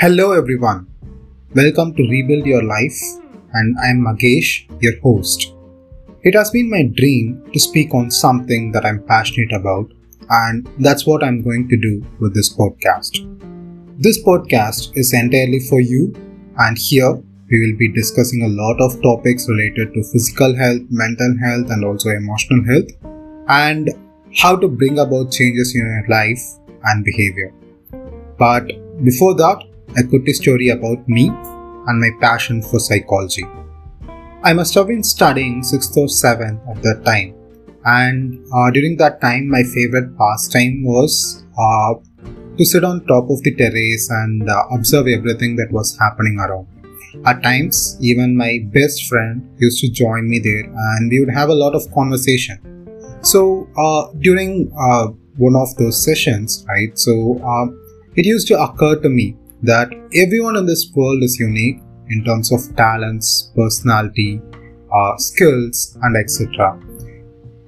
Hello everyone. Welcome to Rebuild Your Life and I am Magesh, your host. It has been my dream to speak on something that I'm passionate about and that's what I'm going to do with this podcast. This podcast is entirely for you and here we will be discussing a lot of topics related to physical health, mental health and also emotional health and how to bring about changes in your life and behavior. But before that, a quick story about me and my passion for psychology. I must have been studying 6th or 7th at that time, and uh, during that time, my favorite pastime was uh, to sit on top of the terrace and uh, observe everything that was happening around. At times, even my best friend used to join me there, and we would have a lot of conversation. So, uh, during uh, one of those sessions, right? So, uh, it used to occur to me that everyone in this world is unique in terms of talents, personality, uh, skills, and etc.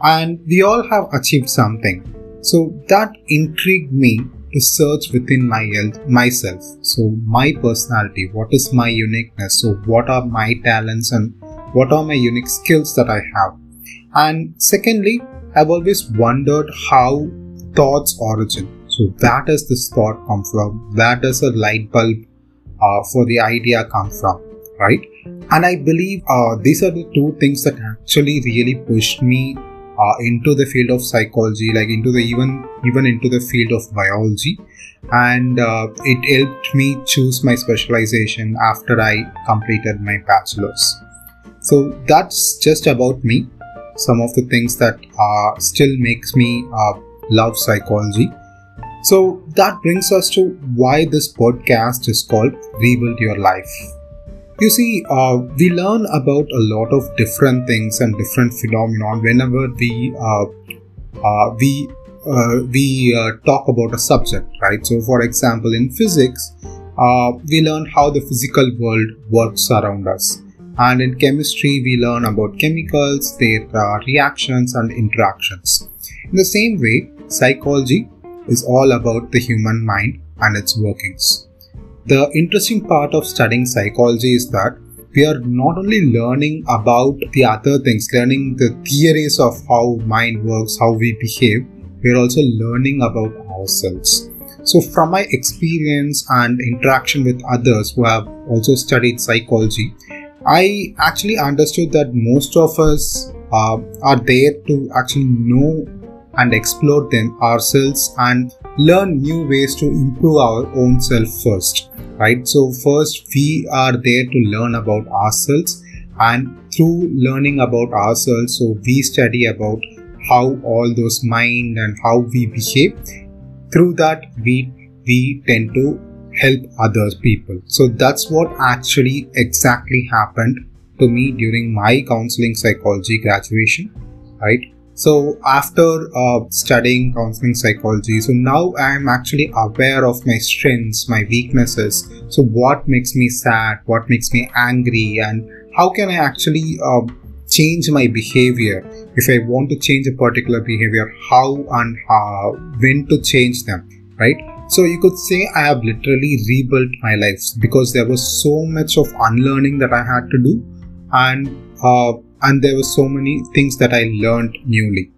And we all have achieved something. So that intrigued me to search within my myself. So my personality, what is my uniqueness? So what are my talents and what are my unique skills that I have? And secondly, I've always wondered how thoughts origin so where does this thought come from? Where does a light bulb uh, for the idea come from? Right? And I believe uh, these are the two things that actually really pushed me uh, into the field of psychology, like into the even even into the field of biology, and uh, it helped me choose my specialization after I completed my bachelor's. So that's just about me. Some of the things that uh, still makes me uh, love psychology so that brings us to why this podcast is called Rebuild Your Life. You see, uh, we learn about a lot of different things and different phenomena whenever we uh, uh, we uh, we uh, talk about a subject, right? So, for example, in physics, uh, we learn how the physical world works around us, and in chemistry, we learn about chemicals, their reactions, and interactions. In the same way, psychology is all about the human mind and its workings. The interesting part of studying psychology is that we are not only learning about the other things, learning the theories of how mind works, how we behave, we are also learning about ourselves. So, from my experience and interaction with others who have also studied psychology, I actually understood that most of us uh, are there to actually know and explore them ourselves and learn new ways to improve our own self first right? So first we are there to learn about ourselves and through learning about ourselves so we study about how all those mind and how we behave. Through that we we tend to help other people. So that's what actually exactly happened to me during my counseling psychology graduation right so after uh, studying counseling psychology, so now I am actually aware of my strengths, my weaknesses. So what makes me sad, what makes me angry, and how can I actually uh, change my behavior? If I want to change a particular behavior, how and how, when to change them, right? So you could say I have literally rebuilt my life because there was so much of unlearning that I had to do, and uh, and there were so many things that I learned newly.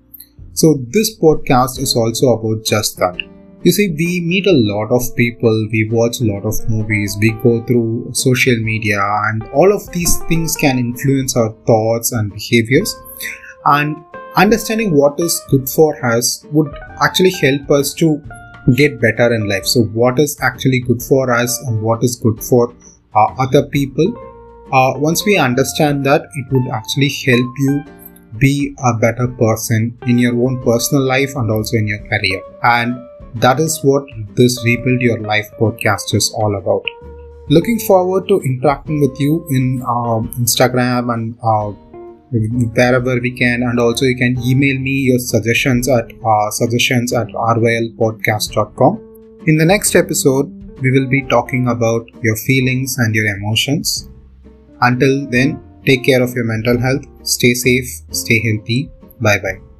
So, this podcast is also about just that. You see, we meet a lot of people, we watch a lot of movies, we go through social media, and all of these things can influence our thoughts and behaviors. And understanding what is good for us would actually help us to get better in life. So, what is actually good for us and what is good for uh, other people uh, once we understand that it would actually help you be a better person in your own personal life and also in your career. And that is what this rebuild your life podcast is all about. Looking forward to interacting with you in uh, instagram and uh, wherever we can. And also you can email me your suggestions at uh, suggestions at rylpodcast.com in the next episode we will be talking about your feelings and your emotions until then, take care of your mental health, stay safe, stay healthy. Bye bye.